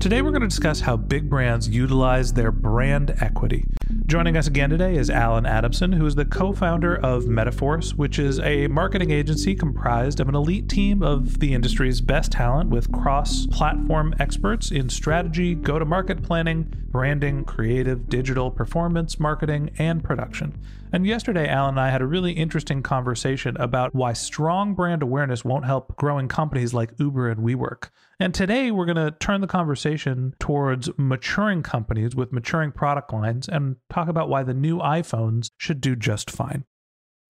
Today we're going to discuss how big brands utilize their brand equity. Joining us again today is Alan Adamson, who is the co founder of Metaforce, which is a marketing agency comprised of an elite team of the industry's best talent with cross platform experts in strategy, go to market planning, branding, creative, digital, performance, marketing, and production. And yesterday, Alan and I had a really interesting conversation about why strong brand awareness won't help growing companies like Uber and WeWork. And today, we're going to turn the conversation towards maturing companies with maturing product lines and talk about why the new iPhones should do just fine.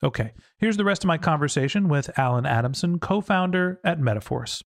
Okay, here's the rest of my conversation with Alan Adamson, co founder at Metaforce.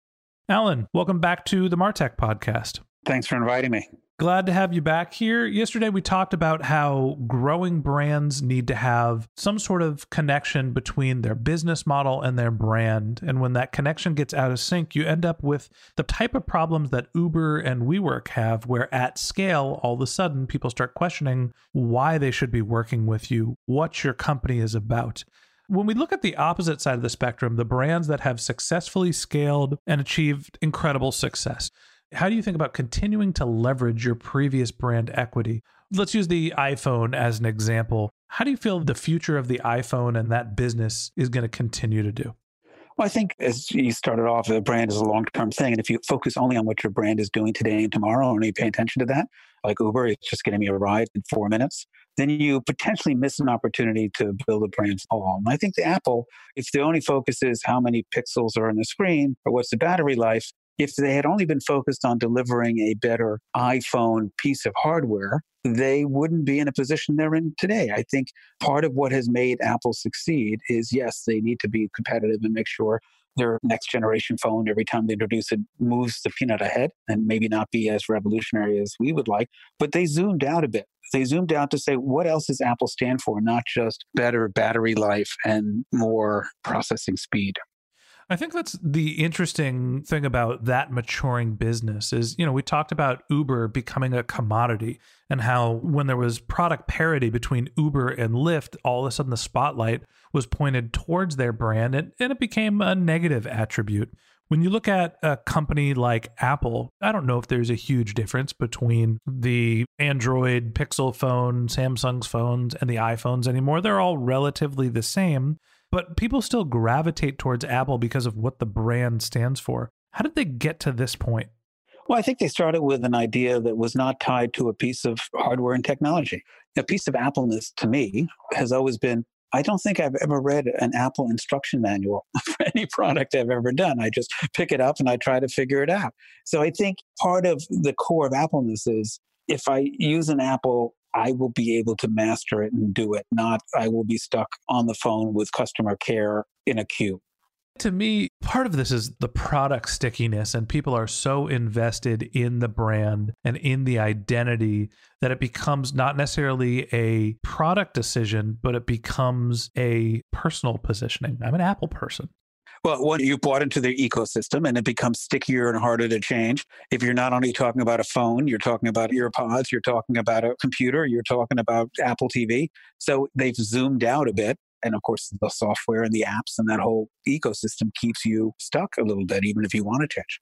Alan, welcome back to the Martech podcast. Thanks for inviting me. Glad to have you back here. Yesterday, we talked about how growing brands need to have some sort of connection between their business model and their brand. And when that connection gets out of sync, you end up with the type of problems that Uber and WeWork have, where at scale, all of a sudden, people start questioning why they should be working with you, what your company is about. When we look at the opposite side of the spectrum, the brands that have successfully scaled and achieved incredible success, how do you think about continuing to leverage your previous brand equity? Let's use the iPhone as an example. How do you feel the future of the iPhone and that business is going to continue to do? Well, I think as you started off, a brand is a long term thing. And if you focus only on what your brand is doing today and tomorrow, and you pay attention to that, like Uber, it's just getting me a ride in four minutes, then you potentially miss an opportunity to build a brand alone. I think the Apple, if the only focus is how many pixels are on the screen or what's the battery life, if they had only been focused on delivering a better iPhone piece of hardware, they wouldn't be in a position they're in today. I think part of what has made Apple succeed is yes, they need to be competitive and make sure their next generation phone, every time they introduce it, moves the peanut ahead and maybe not be as revolutionary as we would like. But they zoomed out a bit. They zoomed out to say, what else does Apple stand for? Not just better battery life and more processing speed. I think that's the interesting thing about that maturing business is, you know, we talked about Uber becoming a commodity and how when there was product parity between Uber and Lyft, all of a sudden the spotlight was pointed towards their brand and, and it became a negative attribute. When you look at a company like Apple, I don't know if there's a huge difference between the Android Pixel phone, Samsung's phones, and the iPhones anymore. They're all relatively the same but people still gravitate towards Apple because of what the brand stands for. How did they get to this point? Well, I think they started with an idea that was not tied to a piece of hardware and technology. A piece of Appleness to me has always been I don't think I've ever read an Apple instruction manual for any product I've ever done. I just pick it up and I try to figure it out. So I think part of the core of Appleness is if I use an Apple I will be able to master it and do it, not I will be stuck on the phone with customer care in a queue. To me, part of this is the product stickiness, and people are so invested in the brand and in the identity that it becomes not necessarily a product decision, but it becomes a personal positioning. I'm an Apple person. Well, when you bought into the ecosystem and it becomes stickier and harder to change. If you're not only talking about a phone, you're talking about earpods, you're talking about a computer, you're talking about Apple TV. So they've zoomed out a bit. And of course, the software and the apps and that whole ecosystem keeps you stuck a little bit, even if you want to change.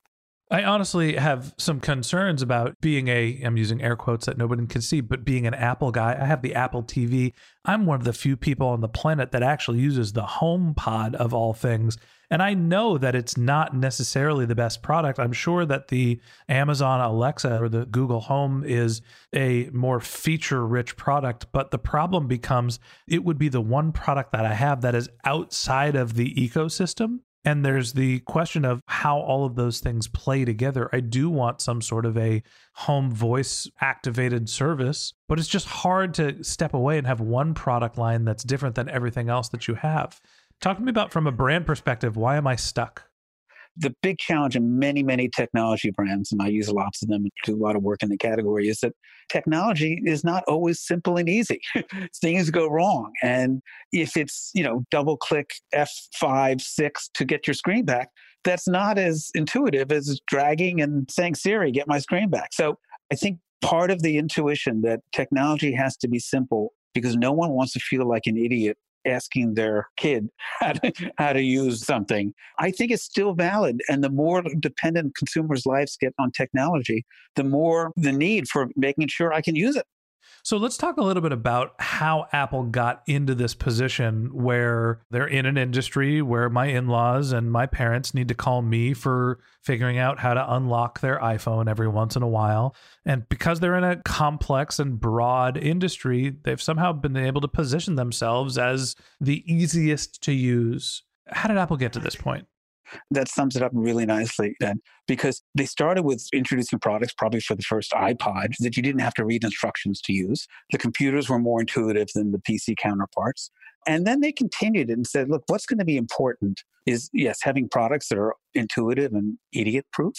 I honestly have some concerns about being a, I'm using air quotes that nobody can see, but being an Apple guy. I have the Apple TV. I'm one of the few people on the planet that actually uses the Home Pod of all things. And I know that it's not necessarily the best product. I'm sure that the Amazon Alexa or the Google Home is a more feature rich product. But the problem becomes it would be the one product that I have that is outside of the ecosystem. And there's the question of how all of those things play together. I do want some sort of a home voice activated service, but it's just hard to step away and have one product line that's different than everything else that you have. Talk to me about from a brand perspective, why am I stuck? The big challenge in many, many technology brands, and I use lots of them and do a lot of work in the category, is that technology is not always simple and easy. Things go wrong. And if it's, you know, double click F5, 6 to get your screen back, that's not as intuitive as dragging and saying, Siri, get my screen back. So I think part of the intuition that technology has to be simple because no one wants to feel like an idiot asking their kid how to, how to use something, I think it's still valid. And the more dependent consumers' lives get on technology, the more the need for making sure I can use it. So let's talk a little bit about how Apple got into this position where they're in an industry where my in laws and my parents need to call me for figuring out how to unlock their iPhone every once in a while. And because they're in a complex and broad industry, they've somehow been able to position themselves as the easiest to use. How did Apple get to this point? That sums it up really nicely then because they started with introducing products probably for the first iPod that you didn't have to read instructions to use. The computers were more intuitive than the PC counterparts. And then they continued and said, look, what's going to be important is, yes, having products that are intuitive and idiot proof,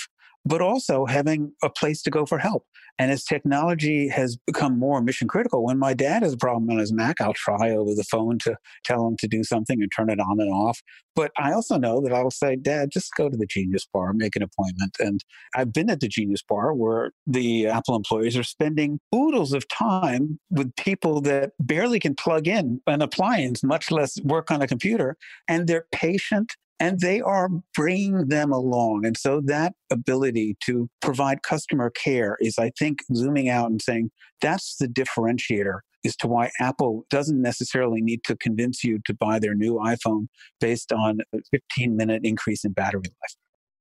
but also having a place to go for help. And as technology has become more mission critical, when my dad has a problem on his Mac, I'll try over the phone to tell him to do something and turn it on and off. But I also know that I'll say, Dad, just go to the Genius Bar, make an appointment. And I've been at the Genius Bar where the Apple employees are spending oodles of time with people that barely can plug in an appliance, much less work on a computer. And they're patient and they are bringing them along. And so that ability to provide customer care is, I think, zooming out and saying that's the differentiator as to why Apple doesn't necessarily need to convince you to buy their new iPhone based on a 15 minute increase in battery life.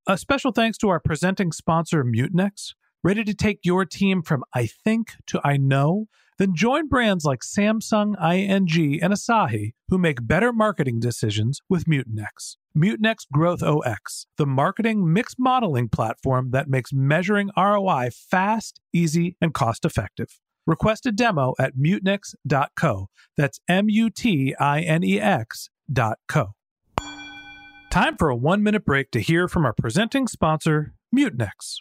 A special thanks to our presenting sponsor, Mutinex. Ready to take your team from I think to I know? Then join brands like Samsung, ING, and Asahi who make better marketing decisions with Mutinex. Mutinex Growth OS, the marketing mix modeling platform that makes measuring ROI fast, easy, and cost effective. Request a demo at mutinex.co. That's M U T I N E X.co. Time for a one minute break to hear from our presenting sponsor, Mutinex.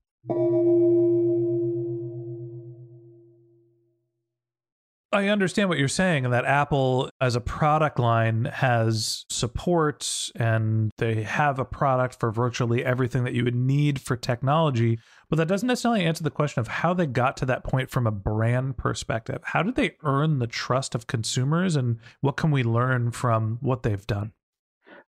I understand what you're saying, and that Apple, as a product line, has support and they have a product for virtually everything that you would need for technology. But that doesn't necessarily answer the question of how they got to that point from a brand perspective. How did they earn the trust of consumers, and what can we learn from what they've done?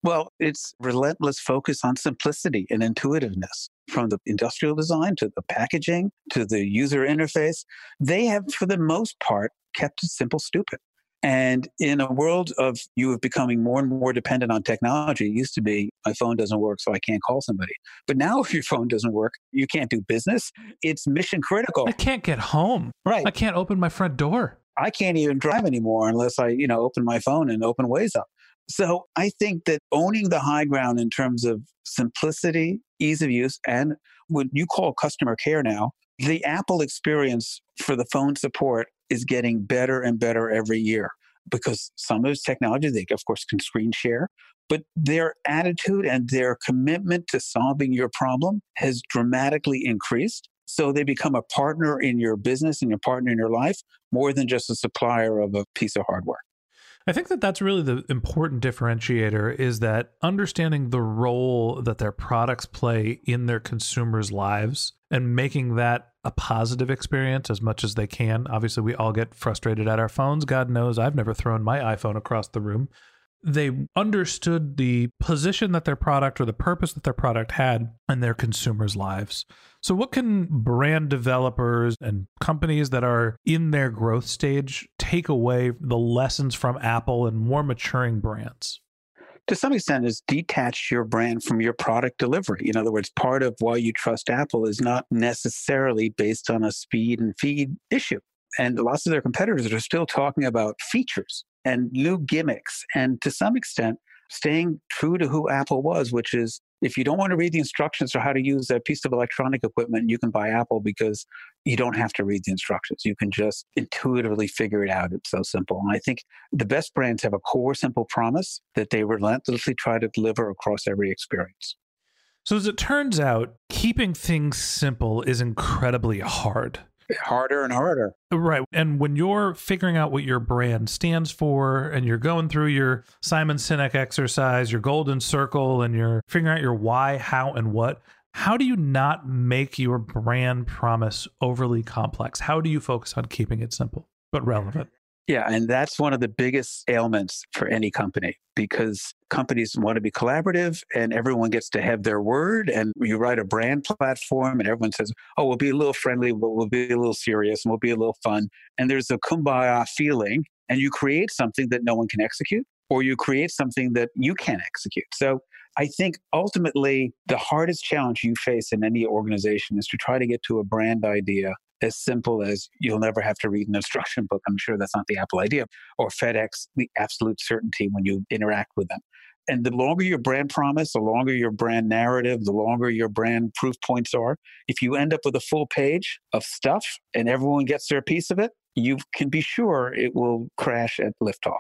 Well, it's relentless focus on simplicity and intuitiveness from the industrial design to the packaging to the user interface. They have, for the most part, kept it simple, stupid. And in a world of you of becoming more and more dependent on technology, it used to be my phone doesn't work, so I can't call somebody. But now, if your phone doesn't work, you can't do business. It's mission critical. I can't get home. Right. I can't open my front door. I can't even drive anymore unless I, you know, open my phone and open Waze up. So I think that owning the high ground in terms of simplicity, ease of use, and when you call customer care now, the Apple experience for the phone support is getting better and better every year because some of its technology, they of course can screen share, but their attitude and their commitment to solving your problem has dramatically increased. So they become a partner in your business and your partner in your life more than just a supplier of a piece of hardware. I think that that's really the important differentiator is that understanding the role that their products play in their consumers' lives and making that a positive experience as much as they can. Obviously, we all get frustrated at our phones. God knows I've never thrown my iPhone across the room. They understood the position that their product or the purpose that their product had in their consumers' lives. So, what can brand developers and companies that are in their growth stage take away the lessons from Apple and more maturing brands? to some extent is detach your brand from your product delivery. In other words, part of why you trust Apple is not necessarily based on a speed and feed issue. And lots of their competitors are still talking about features and new gimmicks. And to some extent, staying true to who Apple was, which is if you don't want to read the instructions for how to use a piece of electronic equipment, you can buy Apple because you don't have to read the instructions. You can just intuitively figure it out. It's so simple. And I think the best brands have a core simple promise that they relentlessly try to deliver across every experience. So, as it turns out, keeping things simple is incredibly hard harder and harder. Right. And when you're figuring out what your brand stands for and you're going through your Simon Sinek exercise, your golden circle, and you're figuring out your why, how, and what, how do you not make your brand promise overly complex? How do you focus on keeping it simple but relevant? Yeah, and that's one of the biggest ailments for any company because companies want to be collaborative and everyone gets to have their word. And you write a brand platform and everyone says, oh, we'll be a little friendly, but we'll be a little serious and we'll be a little fun. And there's a kumbaya feeling, and you create something that no one can execute or you create something that you can't execute. So I think ultimately the hardest challenge you face in any organization is to try to get to a brand idea as simple as you'll never have to read an instruction book. I'm sure that's not the Apple idea. Or FedEx, the absolute certainty when you interact with them. And the longer your brand promise, the longer your brand narrative, the longer your brand proof points are, if you end up with a full page of stuff and everyone gets their piece of it, you can be sure it will crash at liftoff.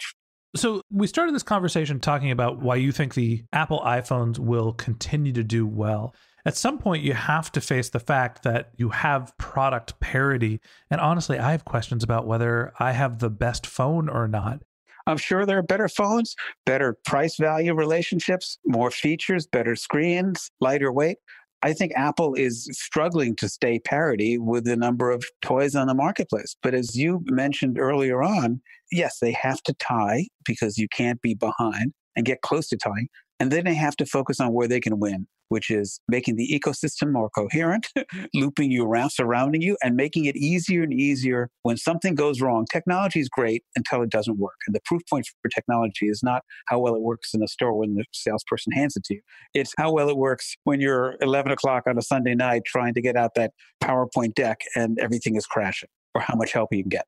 So, we started this conversation talking about why you think the Apple iPhones will continue to do well at some point you have to face the fact that you have product parity. And honestly, I have questions about whether I have the best phone or not. I'm sure there are better phones, better price value relationships, more features, better screens, lighter weight. I think Apple is struggling to stay parity with the number of toys on the marketplace. But as you mentioned earlier on, yes, they have to tie because you can't be behind and get close to tying. And then they have to focus on where they can win, which is making the ecosystem more coherent, looping you around, surrounding you, and making it easier and easier when something goes wrong. Technology is great until it doesn't work. And the proof point for technology is not how well it works in the store when the salesperson hands it to you. It's how well it works when you're 11 o'clock on a Sunday night trying to get out that PowerPoint deck and everything is crashing, or how much help you can get.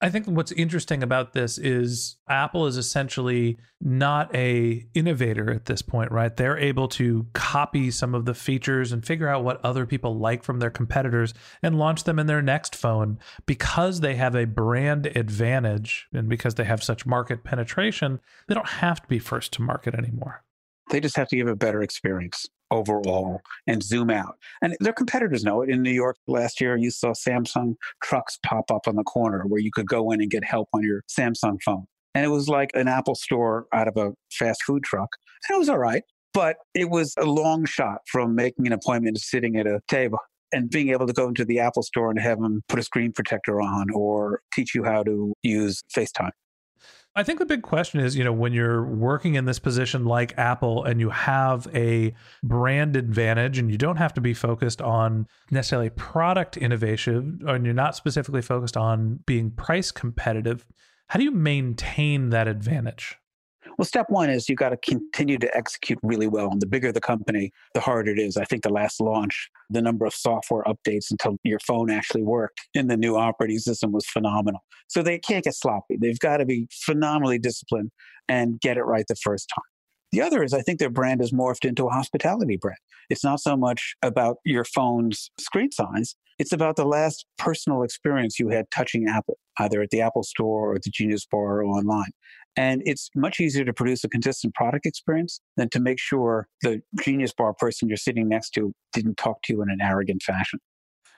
I think what's interesting about this is Apple is essentially not a innovator at this point, right? They're able to copy some of the features and figure out what other people like from their competitors and launch them in their next phone because they have a brand advantage and because they have such market penetration, they don't have to be first to market anymore. They just have to give a better experience overall and zoom out. And their competitors know it. In New York last year, you saw Samsung trucks pop up on the corner where you could go in and get help on your Samsung phone. And it was like an Apple store out of a fast food truck. And it was all right, but it was a long shot from making an appointment to sitting at a table and being able to go into the Apple store and have them put a screen protector on or teach you how to use FaceTime. I think the big question is, you know, when you're working in this position like Apple and you have a brand advantage and you don't have to be focused on necessarily product innovation and you're not specifically focused on being price competitive, how do you maintain that advantage? Well, step one is you got to continue to execute really well. And the bigger the company, the harder it is. I think the last launch, the number of software updates until your phone actually worked in the new operating system was phenomenal. So they can't get sloppy. They've got to be phenomenally disciplined and get it right the first time. The other is I think their brand has morphed into a hospitality brand. It's not so much about your phone's screen size, it's about the last personal experience you had touching Apple, either at the Apple Store or at the Genius Bar or online. And it's much easier to produce a consistent product experience than to make sure the Genius Bar person you're sitting next to didn't talk to you in an arrogant fashion.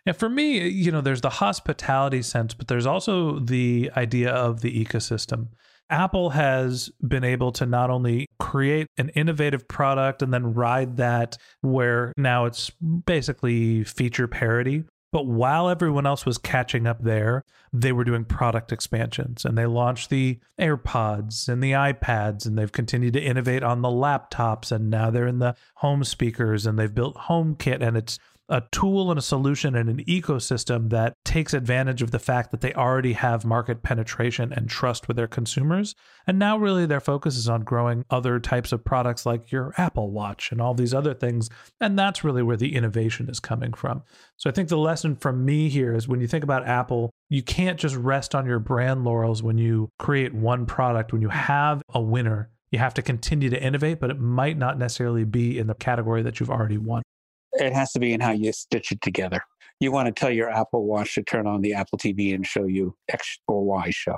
Yeah, for me, you know, there's the hospitality sense, but there's also the idea of the ecosystem. Apple has been able to not only create an innovative product and then ride that where now it's basically feature parity. But while everyone else was catching up there, they were doing product expansions and they launched the AirPods and the iPads and they've continued to innovate on the laptops and now they're in the home speakers and they've built HomeKit and it's a tool and a solution and an ecosystem that takes advantage of the fact that they already have market penetration and trust with their consumers. And now, really, their focus is on growing other types of products like your Apple Watch and all these other things. And that's really where the innovation is coming from. So I think the lesson from me here is when you think about Apple, you can't just rest on your brand laurels when you create one product. When you have a winner, you have to continue to innovate, but it might not necessarily be in the category that you've already won. It has to be in how you stitch it together. You want to tell your Apple Watch to turn on the Apple TV and show you X or Y show.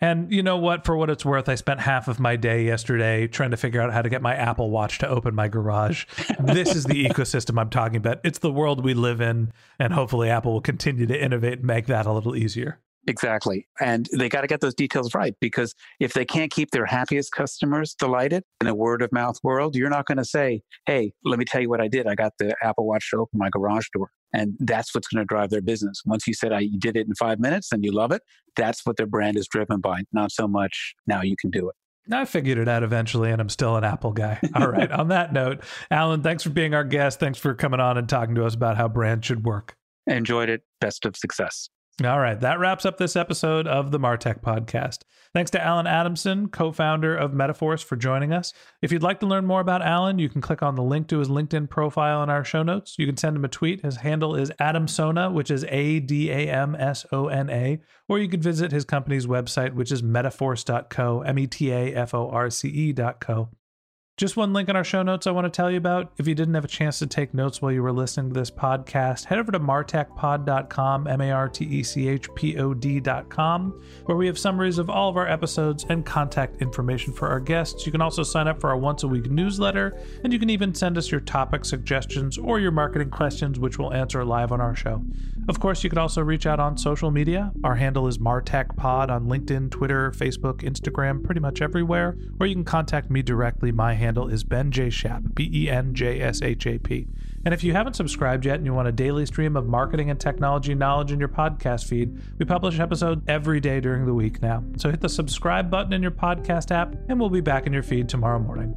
And you know what? For what it's worth, I spent half of my day yesterday trying to figure out how to get my Apple Watch to open my garage. this is the ecosystem I'm talking about. It's the world we live in. And hopefully, Apple will continue to innovate and make that a little easier. Exactly. And they got to get those details right because if they can't keep their happiest customers delighted in a word of mouth world, you're not going to say, Hey, let me tell you what I did. I got the Apple Watch to open my garage door. And that's what's going to drive their business. Once you said I you did it in five minutes and you love it, that's what their brand is driven by, not so much now you can do it. I figured it out eventually, and I'm still an Apple guy. All right. on that note, Alan, thanks for being our guest. Thanks for coming on and talking to us about how brands should work. enjoyed it. Best of success. All right, that wraps up this episode of the Martech podcast. Thanks to Alan Adamson, co founder of Metaforce, for joining us. If you'd like to learn more about Alan, you can click on the link to his LinkedIn profile in our show notes. You can send him a tweet. His handle is Adamsona, which is A D A M S O N A, or you could visit his company's website, which is metaforce.co, M E T A F O R C E.co. Just one link in our show notes I want to tell you about. If you didn't have a chance to take notes while you were listening to this podcast, head over to martechpod.com, M A R T E C H P O D.com, where we have summaries of all of our episodes and contact information for our guests. You can also sign up for our once a week newsletter, and you can even send us your topic suggestions or your marketing questions, which we'll answer live on our show. Of course, you can also reach out on social media. Our handle is MartechPod on LinkedIn, Twitter, Facebook, Instagram, pretty much everywhere, or you can contact me directly. My handle is Ben J. Shap, B E N J S H A P. And if you haven't subscribed yet and you want a daily stream of marketing and technology knowledge in your podcast feed, we publish episodes every day during the week now. So hit the subscribe button in your podcast app, and we'll be back in your feed tomorrow morning.